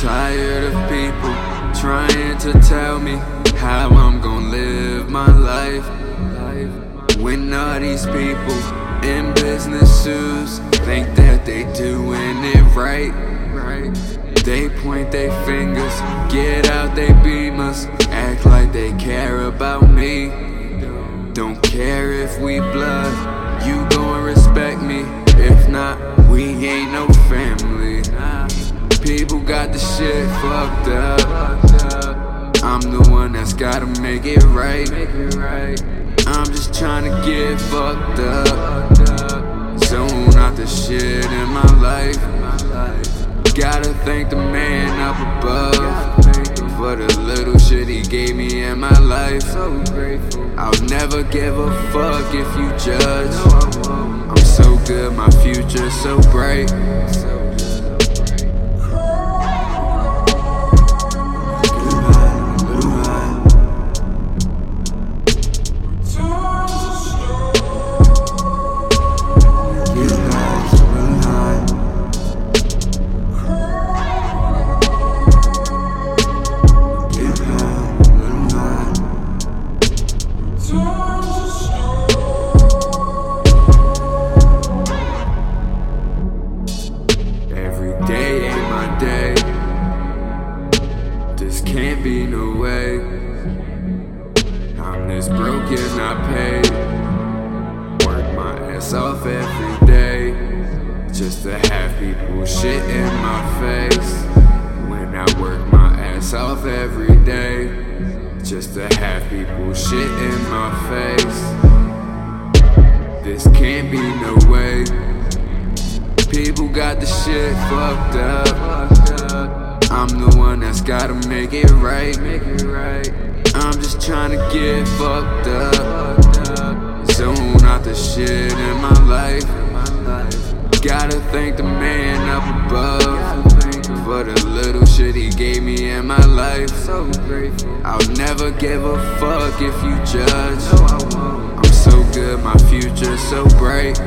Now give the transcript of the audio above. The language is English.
Tired of people trying to tell me how I'm gonna live my life. When all these people in business suits think that they doing it right. They point their fingers, get out they beamers, act like they care about me. Don't care if we blood, you gon' respect me. Shit fucked up. I'm the one that's gotta make it right. I'm just trying to get fucked up. Zone out the shit in my life. Gotta thank the man up above for the little shit he gave me in my life. I'll never give a fuck if you judge. I'm so good, my future's so bright. Pay. Work my ass off every day. Just to have people shit in my face. When I work my ass off every day. Just to have people shit in my face. This can't be no way. People got the shit fucked up. I'm the one that's gotta make it right. make it right. I'm just trying to get fucked up. Zone out the shit in my life. Gotta thank the man up above for the little shit he gave me in my life. I'll never give a fuck if you judge. I'm so good, my future's so bright.